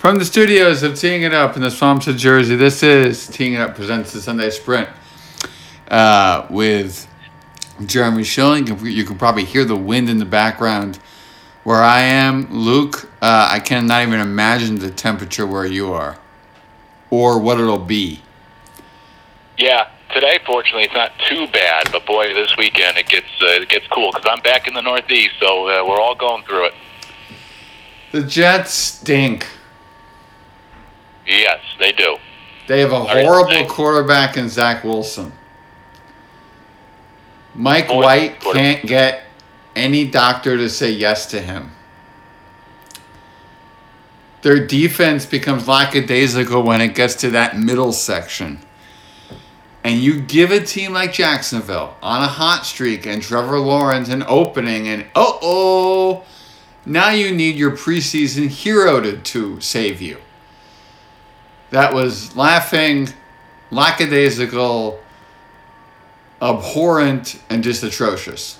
From the studios of Teeing It Up in the Swamps of Jersey, this is Teeing It Up presents the Sunday Sprint uh, with Jeremy Schilling. You can probably hear the wind in the background where I am. Luke, uh, I cannot even imagine the temperature where you are or what it'll be. Yeah, today fortunately it's not too bad, but boy, this weekend it gets uh, it gets cool because I'm back in the Northeast, so uh, we're all going through it. The Jets stink. Yes, they do. They have a horrible quarterback in Zach Wilson. Mike Boy, White can't get any doctor to say yes to him. Their defense becomes lackadaisical when it gets to that middle section. And you give a team like Jacksonville on a hot streak and Trevor Lawrence an opening, and uh oh, now you need your preseason hero to, to save you. That was laughing, lackadaisical, abhorrent, and just atrocious.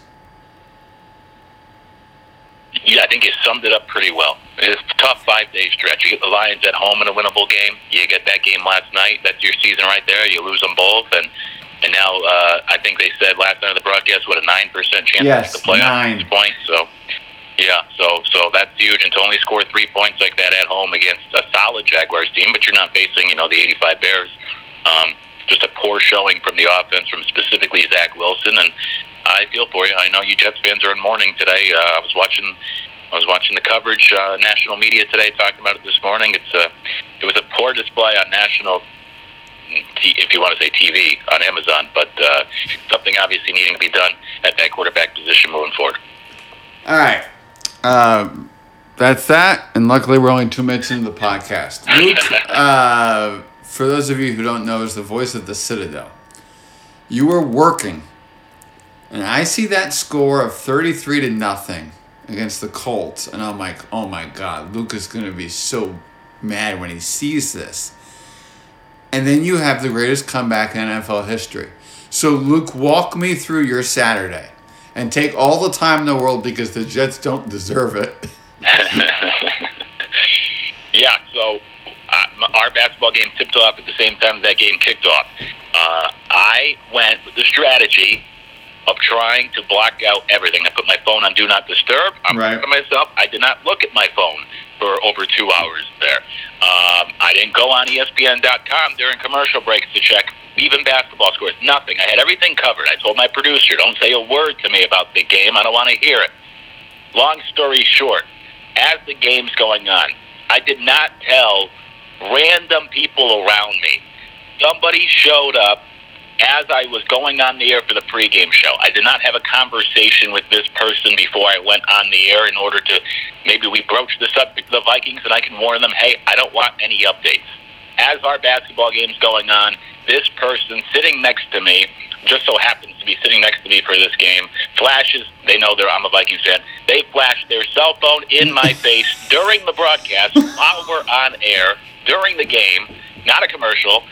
Yeah, I think you summed it up pretty well. It's a tough five day stretch. You get the Lions at home in a winnable game. You get that game last night. That's your season right there. You lose them both, and and now uh, I think they said last night of the broadcast what a nine percent chance yes, to play nine. at this point. So yeah, so so that's huge. And to only score three points like that at home against a solid Jaguars team, but you're not facing you know the 85 Bears. Um, just a poor showing from the offense from specifically Zach Wilson, and I feel for you. I know you Jets fans are in mourning today. Uh, I was watching. I was watching the coverage, uh, national media today, talking about it this morning. It's a, it was a poor display on national if you want to say TV on Amazon, but uh, something obviously needing to be done at that quarterback position moving forward. All right. Uh, that's that. And luckily, we're only two minutes into the podcast. Luke, uh, for those of you who don't know, is the voice of the Citadel. You were working, and I see that score of 33 to nothing against the Colts, and I'm like, oh my God, Luke is going to be so mad when he sees this. And then you have the greatest comeback in NFL history. So, Luke, walk me through your Saturday and take all the time in the world because the Jets don't deserve it. yeah, so uh, our basketball game tipped off at the same time that game kicked off. Uh, I went with the strategy of trying to block out everything. I put my phone on Do Not Disturb. I'm right. myself. I did not look at my phone for over two hours there. Um, I didn't go on ESPN.com during commercial breaks to check even basketball scores. Nothing. I had everything covered. I told my producer, don't say a word to me about the game. I don't want to hear it. Long story short, as the game's going on, I did not tell random people around me. Somebody showed up as I was going on the air for the pregame show. I did not have a conversation with this person before I went on the air in order to maybe we broach the subject of the Vikings and I can warn them, hey, I don't want any updates. As our basketball game's going on, this person sitting next to me just so happens to be sitting next to me for this game flashes they know they're I'm a Vikings fan. They flash their cell phone in my face during the broadcast while we're on air during the game, not a commercial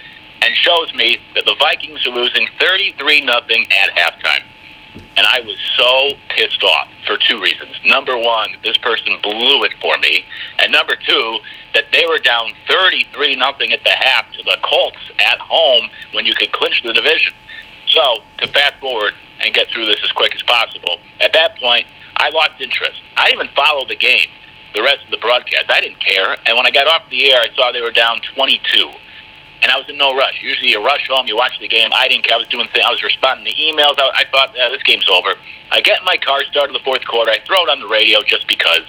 and shows me that the Vikings are losing 33 nothing at halftime. And I was so pissed off for two reasons. Number one, this person blew it for me. And number two, that they were down 33 nothing at the half to the Colts at home when you could clinch the division. So, to fast forward and get through this as quick as possible, at that point, I lost interest. I even followed the game, the rest of the broadcast. I didn't care. And when I got off the air, I saw they were down 22 and I was in no rush. Usually, you rush home, you watch the game. I didn't. care. I was doing things. I was responding to emails. I, I thought yeah, this game's over. I get in my car, start in the fourth quarter. I throw it on the radio just because.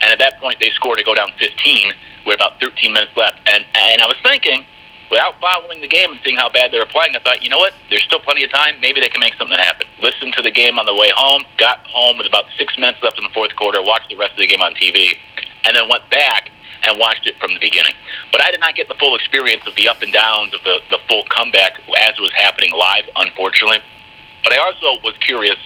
And at that point, they scored to go down 15 with about 13 minutes left. And and I was thinking, without following the game and seeing how bad they were playing, I thought, you know what? There's still plenty of time. Maybe they can make something happen. Listened to the game on the way home. Got home with about six minutes left in the fourth quarter. Watched the rest of the game on TV, and then went back and watched it from the beginning. But I did not get the full experience of the up and downs of the, the full comeback as it was happening live, unfortunately. But I also was curious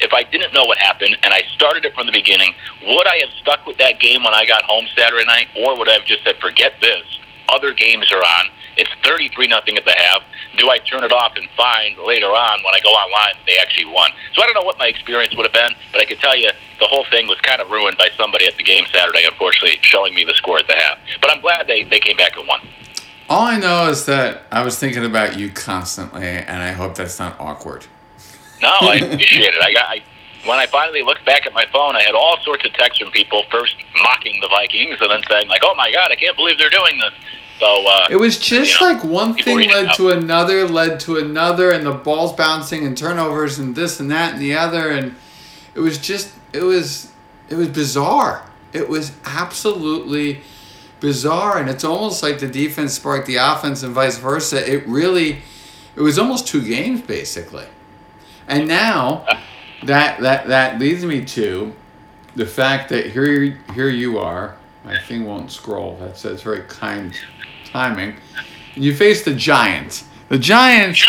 if I didn't know what happened and I started it from the beginning, would I have stuck with that game when I got home Saturday night, or would I have just said, forget this? Other games are on. It's 33 nothing at the half. Do I turn it off and find later on when I go online they actually won? So I don't know what my experience would have been, but I can tell you the whole thing was kind of ruined by somebody at the game Saturday, unfortunately, showing me the score at the half. But I'm glad they, they came back and won. All I know is that I was thinking about you constantly, and I hope that's not awkward. No, I appreciate it. I got I, when I finally looked back at my phone, I had all sorts of texts from people first mocking the Vikings and then saying like, "Oh my God, I can't believe they're doing this." So uh, It was just you know, like one thing led to another, led to another, and the balls bouncing and turnovers and this and that and the other, and it was just it was it was bizarre. It was absolutely bizarre, and it's almost like the defense sparked the offense and vice versa. It really, it was almost two games basically, and now that that that leads me to the fact that here here you are. My thing won't scroll. That's, says very kind timing. You face the Giants. The Giants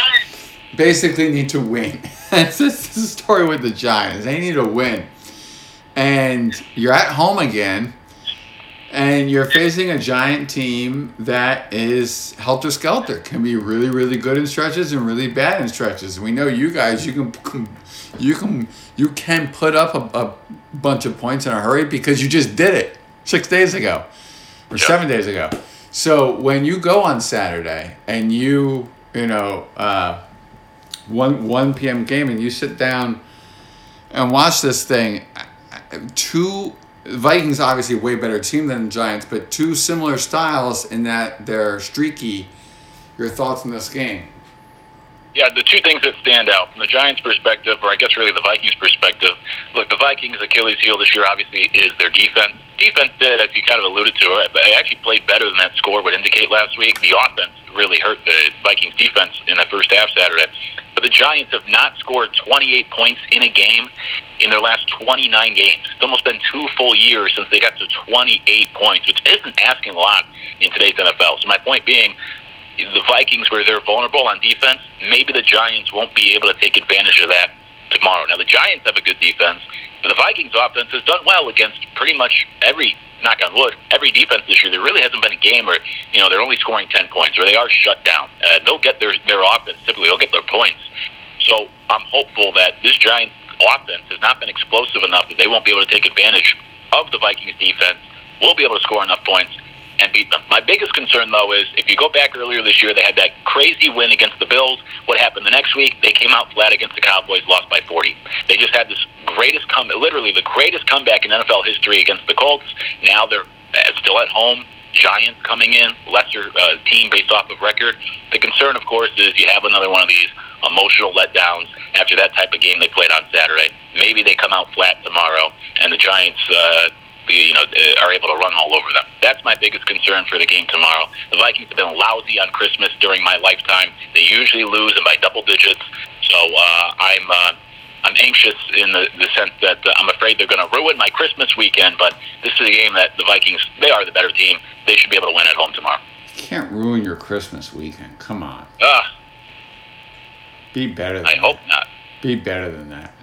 basically need to win. That's just the story with the Giants. They need to win. And you're at home again. And you're facing a giant team that is helter skelter, can be really, really good in stretches and really bad in stretches. We know you guys, you can, you can, you can put up a, a bunch of points in a hurry because you just did it six days ago or seven days ago. So when you go on Saturday and you, you know, uh, one one p.m. game and you sit down and watch this thing, two Vikings obviously way better team than the Giants, but two similar styles in that they're streaky. Your thoughts on this game? Yeah, the two things that stand out from the Giants' perspective, or I guess really the Vikings' perspective, look, the Vikings' Achilles heel this year obviously is their defense. Defense did, as you kind of alluded to, they actually played better than that score would indicate last week. The offense really hurt the Vikings' defense in the first half Saturday. But the Giants have not scored 28 points in a game in their last 29 games. It's almost been two full years since they got to 28 points, which isn't asking a lot in today's NFL. So my point being, the Vikings, where they're vulnerable on defense, maybe the Giants won't be able to take advantage of that tomorrow. Now, the Giants have a good defense, but the Vikings offense has done well against pretty much every, knock on wood, every defense this year. There really hasn't been a game where, you know, they're only scoring 10 points or they are shut down. Uh, they'll get their, their offense, typically, they'll get their points. So I'm hopeful that this Giants offense has not been explosive enough that they won't be able to take advantage of the Vikings defense, We'll be able to score enough points and beat them. My biggest concern, though, is if you go back earlier this year, they had that crazy win against the Bills. What happened the next week? They came out flat against the Cowboys, lost by 40. They just had this greatest come, literally the greatest comeback in NFL history against the Colts. Now they're uh, still at home. Giants coming in, lesser uh, team based off of record. The concern, of course, is you have another one of these emotional letdowns after that type of game they played on Saturday. Maybe they come out flat tomorrow, and the Giants. Uh, you know, uh, are able to run all over them. That's my biggest concern for the game tomorrow. The Vikings have been lousy on Christmas during my lifetime. They usually lose and by double digits. So uh, I'm uh, I'm anxious in the, the sense that uh, I'm afraid they're going to ruin my Christmas weekend. But this is a game that the Vikings they are the better team. They should be able to win at home tomorrow. You can't ruin your Christmas weekend. Come on, Ah, be better. Than I that. hope not. Be better than that.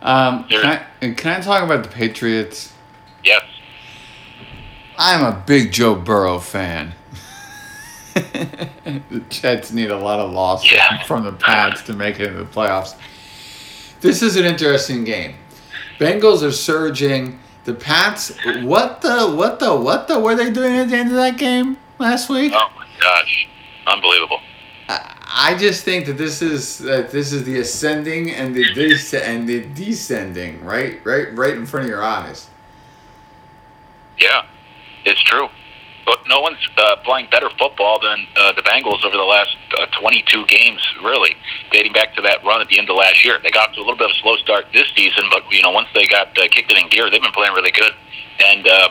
Um, can, I, can I talk about the Patriots? Yes. I'm a big Joe Burrow fan. the Jets need a lot of losses Yeah. from the Pats to make it into the playoffs. This is an interesting game. Bengals are surging. The Pats, what the, what the, what the were they doing at the end of that game last week? Oh my gosh, unbelievable. I I just think that this is that this is the ascending and the des- and the descending, right, right, right in front of your eyes. Yeah, it's true. But no one's uh, playing better football than uh, the Bengals over the last uh, 22 games, really, dating back to that run at the end of last year. They got to a little bit of a slow start this season, but you know, once they got uh, kicked it in gear, they've been playing really good. And uh,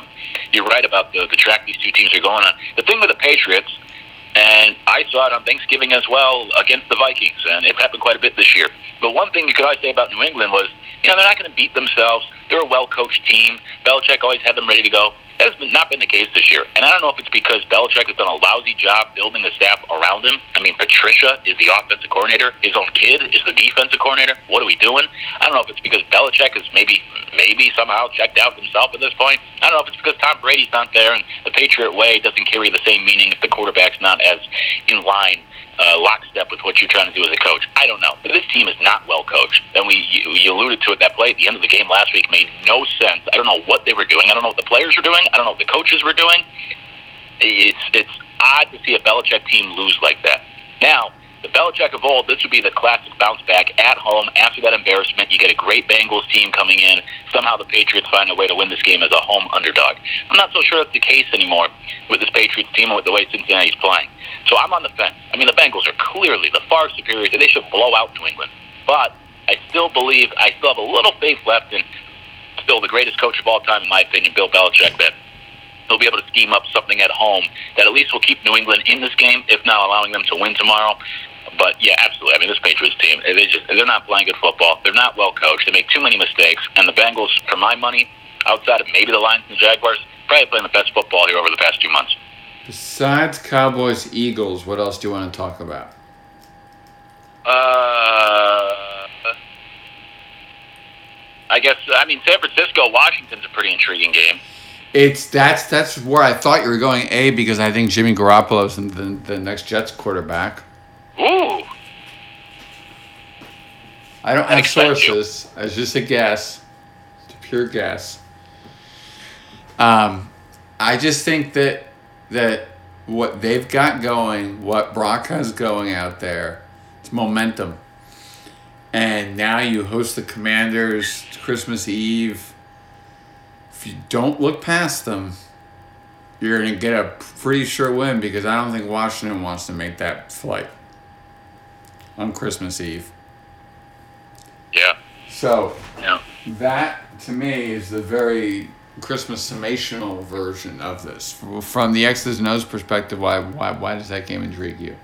you're right about the, the track these two teams are going on. The thing with the Patriots, and I saw it on Thanksgiving as well against the Vikings, and it happened quite a bit this year. But one thing you could always say about New England was, you know, they're not going to beat themselves. They're a well-coached team. Belichick always had them ready to go. That has not been the case this year. And I don't know if it's because Belichick has done a lousy job building the staff around him. I mean, Patricia is the offensive coordinator. His own kid is the defensive coordinator. What are we doing? I don't know if it's because Belichick is maybe maybe somehow checked out himself at this point. I don't know if it's because Tom Brady's not there and the Patriot way doesn't carry the same meaning if the quarterback's not as in line uh, lockstep with what you're trying to do as a coach. I don't know, but this team is not well coached. And we you, you alluded to it. That play at the end of the game last week made no sense. I don't know what they were doing. I don't know what the players were doing. I don't know what the coaches were doing. it's it's odd to see a Belichick team lose like that. Now, the Belichick of old, this would be the classic bounce back at home after that embarrassment. You get a great Bengals team coming in. Somehow the Patriots find a way to win this game as a home underdog. I'm not so sure that's the case anymore with this Patriots team and with the way Cincinnati's playing. So I'm on the fence. I mean, the Bengals are clearly the far superior. They should blow out New England. But I still believe, I still have a little faith left in still the greatest coach of all time, in my opinion, Bill Belichick, that he'll be able to scheme up something at home that at least will keep New England in this game, if not allowing them to win tomorrow. But yeah, absolutely. I mean, this Patriots team, they just they're not playing good football. They're not well coached. They make too many mistakes. And the Bengals, for my money, outside of maybe the Lions and the Jaguars, probably playing the best football here over the past two months. Besides Cowboys, Eagles, what else do you want to talk about? Uh, I guess I mean San Francisco, Washington's a pretty intriguing game. It's that's that's where I thought you were going. A because I think Jimmy Garoppolo's the, the next Jets quarterback. Ooh, I don't have you. sources. It's just a guess. It's a pure guess. Um, I just think that that what they've got going, what Brock has going out there, it's momentum. And now you host the Commanders Christmas Eve. You don't look past them, you're gonna get a pretty sure win because I don't think Washington wants to make that flight on Christmas Eve. yeah, So yeah. that to me is the very Christmas summational version of this. From the X's and O's perspective, why why why does that game intrigue you?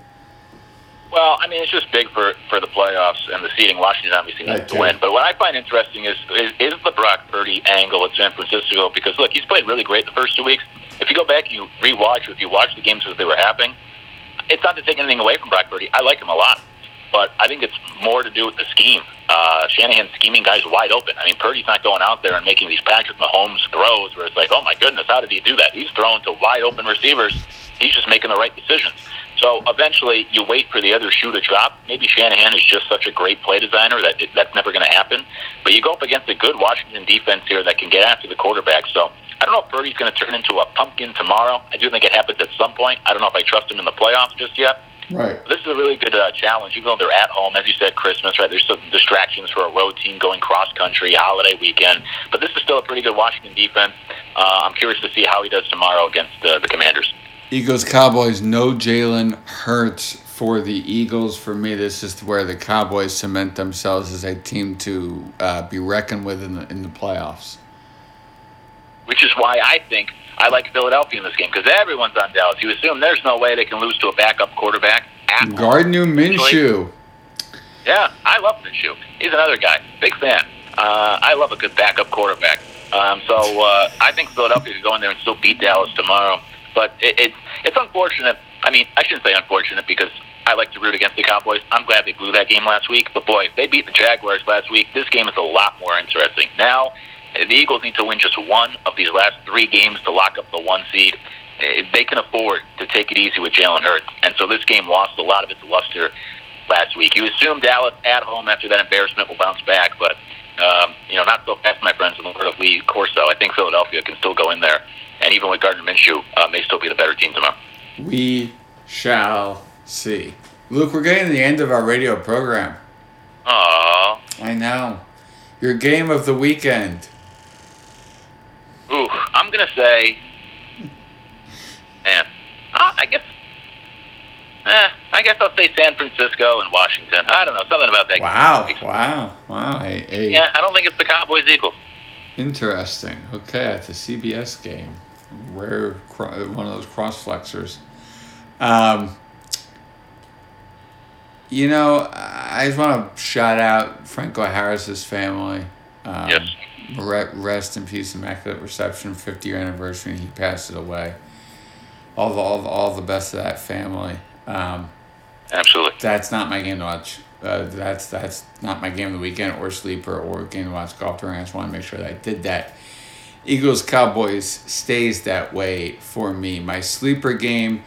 Well, I mean, it's just big for for the playoffs and the seeding. Washington obviously needs to win. But what I find interesting is, is is the Brock Purdy angle at San Francisco because look, he's played really great the first two weeks. If you go back, and you rewatch, if you watch the games as they were happening, it's not to take anything away from Brock Purdy. I like him a lot, but I think it's more to do with the scheme. Uh, Shanahan scheming guys wide open. I mean, Purdy's not going out there and making these Patrick Mahomes throws where it's like, oh my goodness, how did he do that? He's throwing to wide open receivers. He's just making the right decisions. So eventually, you wait for the other shoe to drop. Maybe Shanahan is just such a great play designer that it, that's never going to happen. But you go up against a good Washington defense here that can get after the quarterback. So I don't know if Purdy's going to turn into a pumpkin tomorrow. I do think it happens at some point. I don't know if I trust him in the playoffs just yet. Right. This is a really good uh, challenge, even though they're at home. As you said, Christmas, right? There's some distractions for a road team going cross country, holiday weekend. But this is still a pretty good Washington defense. Uh, I'm curious to see how he does tomorrow against uh, the Commanders. Eagles Cowboys. No Jalen Hurts for the Eagles. For me, this is where the Cowboys cement themselves as a team to uh, be reckoned with in the in the playoffs. which is why I think I like Philadelphia in this game because everyone's on Dallas. You assume there's no way they can lose to a backup quarterback. Gardner Minshew. Yeah, I love Minshew. He's another guy. Big fan. Uh, I love a good backup quarterback. Um, so uh, I think Philadelphia could go in there and still beat Dallas tomorrow. But it, it, it's unfortunate. I mean, I shouldn't say unfortunate because I like to root against the Cowboys. I'm glad they blew that game last week. But boy, if they beat the Jaguars last week, this game is a lot more interesting. Now, the Eagles need to win just one of these last three games to lock up the one seed. Eh, They can afford to take it easy with Jalen Hurts. And so this game lost a lot of its luster last week. You assume Dallas at home after that embarrassment will bounce back, but um, you know, not so fast, my friends. In the word of Lee Corso, I think Philadelphia can still go in there, and even with Gardner Minshew, uh, may still be the better team tomorrow. We shall see. Luke, we're getting to the end of our radio program. Aww. I know. Your game of the weekend. Ooh, I'm gonna say, man, uh, I guess, eh, I guess I'll say San Francisco and Washington. I don't know, something about that. Wow. game. Wow. Wow. Hey, hey. Yeah, I don't think it's the Cowboys Eagles. Interesting. Okay, it's a CBS game, rare one of those cross flexors. Um, you know, I just want to shout out Franco Harris's family. Um, Yes. Rest in peace, immaculate reception, fifty year anniversary. He passed it away. All the all the, all the best to that family. Um, Absolutely. that's not my game to watch. Uh, that's that's not my game of the weekend or sleeper or game to watch golf during. I just want to make sure that I did that. Eagles Cowboys stays that way for me. My sleeper game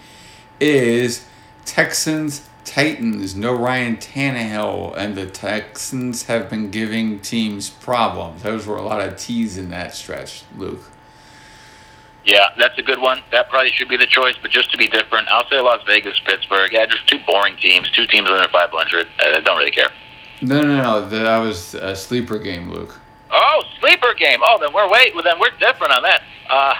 is Texans Titans. No Ryan Tannehill, and the Texans have been giving teams problems. Those were a lot of T's in that stretch, Luke. Yeah, that's a good one. That probably should be the choice, but just to be different, I'll say Las Vegas, Pittsburgh. Yeah, just two boring teams, two teams under 500. I don't really care. No, no, no. That was a sleeper game, Luke. Oh, sleeper game. Oh, then we're wait. Well, then we're different on that. Uh,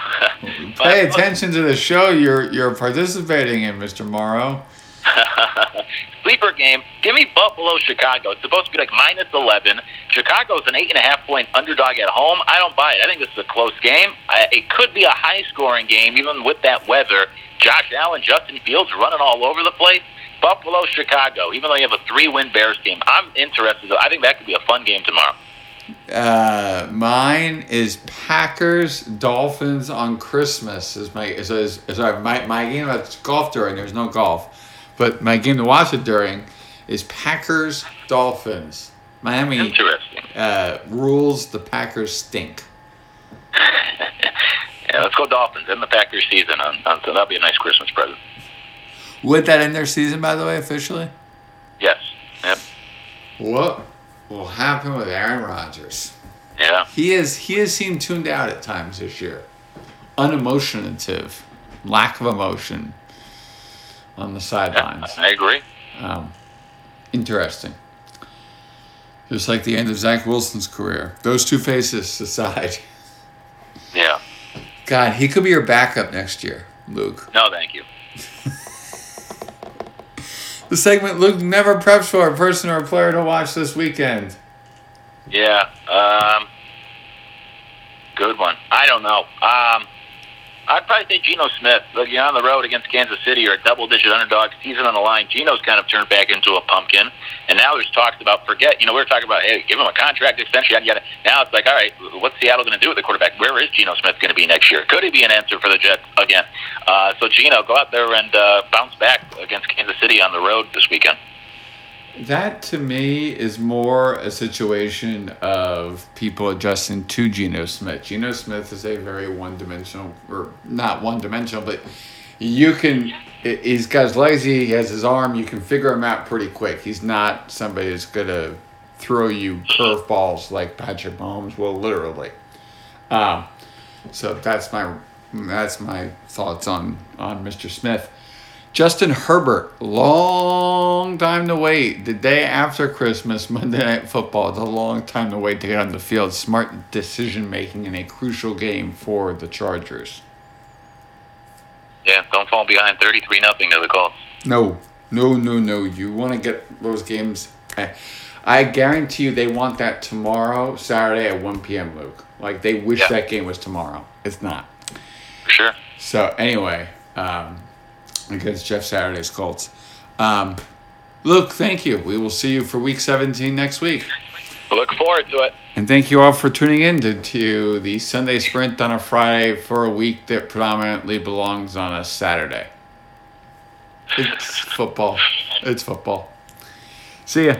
Pay attention to the show you're you're participating in, Mr. Morrow. sleeper game. Give me Buffalo, Chicago. It's supposed to be like minus eleven. Chicago's an eight and a half point underdog at home. I don't buy it. I think this is a close game. I, it could be a high scoring game, even with that weather. Josh Allen, Justin Fields running all over the place. Buffalo, Chicago. Even though you have a three win Bears team, I'm interested. I think that could be a fun game tomorrow. Uh, mine is Packers Dolphins on Christmas. Is my is, is, is sorry, my my game. That's golf during. There's no golf, but my game to watch it during is Packers Dolphins. Miami Interesting. uh, rules. The Packers stink. yeah, let's go Dolphins. End the Packers season. On, on, so that'll be a nice Christmas present. Would that end their season, by the way, officially? Yes. Yep. What will happen with Aaron Rodgers? Yeah. He is he has seemed tuned out at times this year. Unemotionative, lack of emotion on the sidelines. I agree. Um, interesting. Just like the end of Zach Wilson's career. Those two faces aside. Yeah. God, he could be your backup next year, Luke. No, thank you. The segment Luke never preps for a person or a player to watch this weekend. Yeah. Um, good one. I don't know. Um, I'd probably say Geno Smith. Look, you're on the road against Kansas City. You're a double-digit underdog. Season on the line. Geno's kind of turned back into a pumpkin, and now there's talks about forget. You know, we were talking about hey, give him a contract extension. Yada, yada. Now it's like, all right, what's Seattle going to do with the quarterback? Where is Geno Smith going to be next year? Could he be an answer for the Jets again? Uh, so Geno, go out there and uh, bounce back against Kansas City on the road this weekend. That to me is more a situation of people adjusting to Geno Smith. Geno Smith is a very one dimensional, or not one dimensional, but you can, he's got his legs, he has his arm, you can figure him out pretty quick. He's not somebody that's going to throw you curveballs like Patrick Mahomes will, literally. Um, so that's my that's my thoughts on on Mr. Smith. Justin Herbert, long time to wait. The day after Christmas, Monday Night Football, it's a long time to wait to get on the field. Smart decision making in a crucial game for the Chargers. Yeah, don't fall behind 33 nothing to the Colts. No, no, no, no. You want to get those games. I guarantee you they want that tomorrow, Saturday at 1 p.m., Luke. Like they wish Yeah. that game was tomorrow. It's not. For sure. So, anyway, um, against Jeff Saturday's Colts. Um, Luke, thank you. We will see you for week 17 next week. Look forward to it. And thank you all for tuning in to, to the Sunday Sprint on a Friday for a week that predominantly belongs on a Saturday. It's football. It's football. See ya.